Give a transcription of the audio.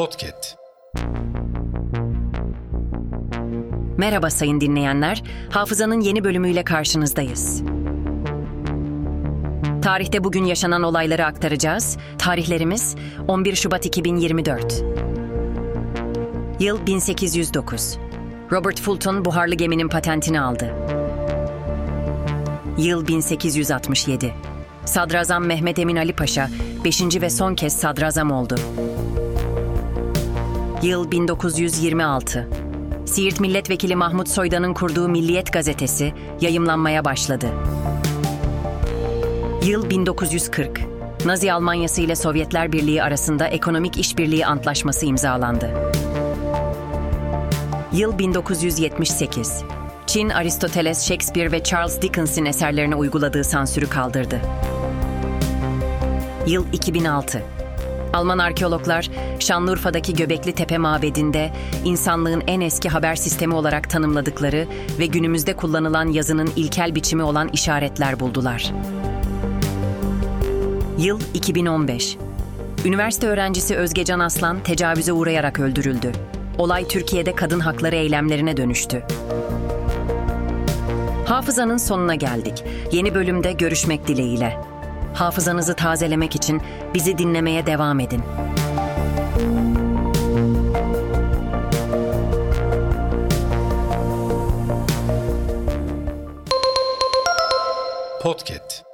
Podcast. Merhaba sayın dinleyenler. Hafızanın yeni bölümüyle karşınızdayız. Tarihte bugün yaşanan olayları aktaracağız. Tarihlerimiz 11 Şubat 2024. Yıl 1809. Robert Fulton buharlı geminin patentini aldı. Yıl 1867. Sadrazam Mehmet Emin Ali Paşa 5. ve son kez sadrazam oldu. Yıl 1926. Siirt Milletvekili Mahmut Soydan'ın kurduğu Milliyet gazetesi yayımlanmaya başladı. Yıl 1940. Nazi Almanyası ile Sovyetler Birliği arasında ekonomik işbirliği antlaşması imzalandı. Yıl 1978. Çin, Aristoteles, Shakespeare ve Charles Dickens'in eserlerine uyguladığı sansürü kaldırdı. Yıl 2006. Alman arkeologlar Şanlıurfa'daki Göbekli Tepe Mabedi'nde insanlığın en eski haber sistemi olarak tanımladıkları ve günümüzde kullanılan yazının ilkel biçimi olan işaretler buldular. Yıl 2015. Üniversite öğrencisi Özgecan Aslan tecavüze uğrayarak öldürüldü. Olay Türkiye'de kadın hakları eylemlerine dönüştü. Hafızanın sonuna geldik. Yeni bölümde görüşmek dileğiyle. Hafızanızı tazelemek için bizi dinlemeye devam edin. Podcast.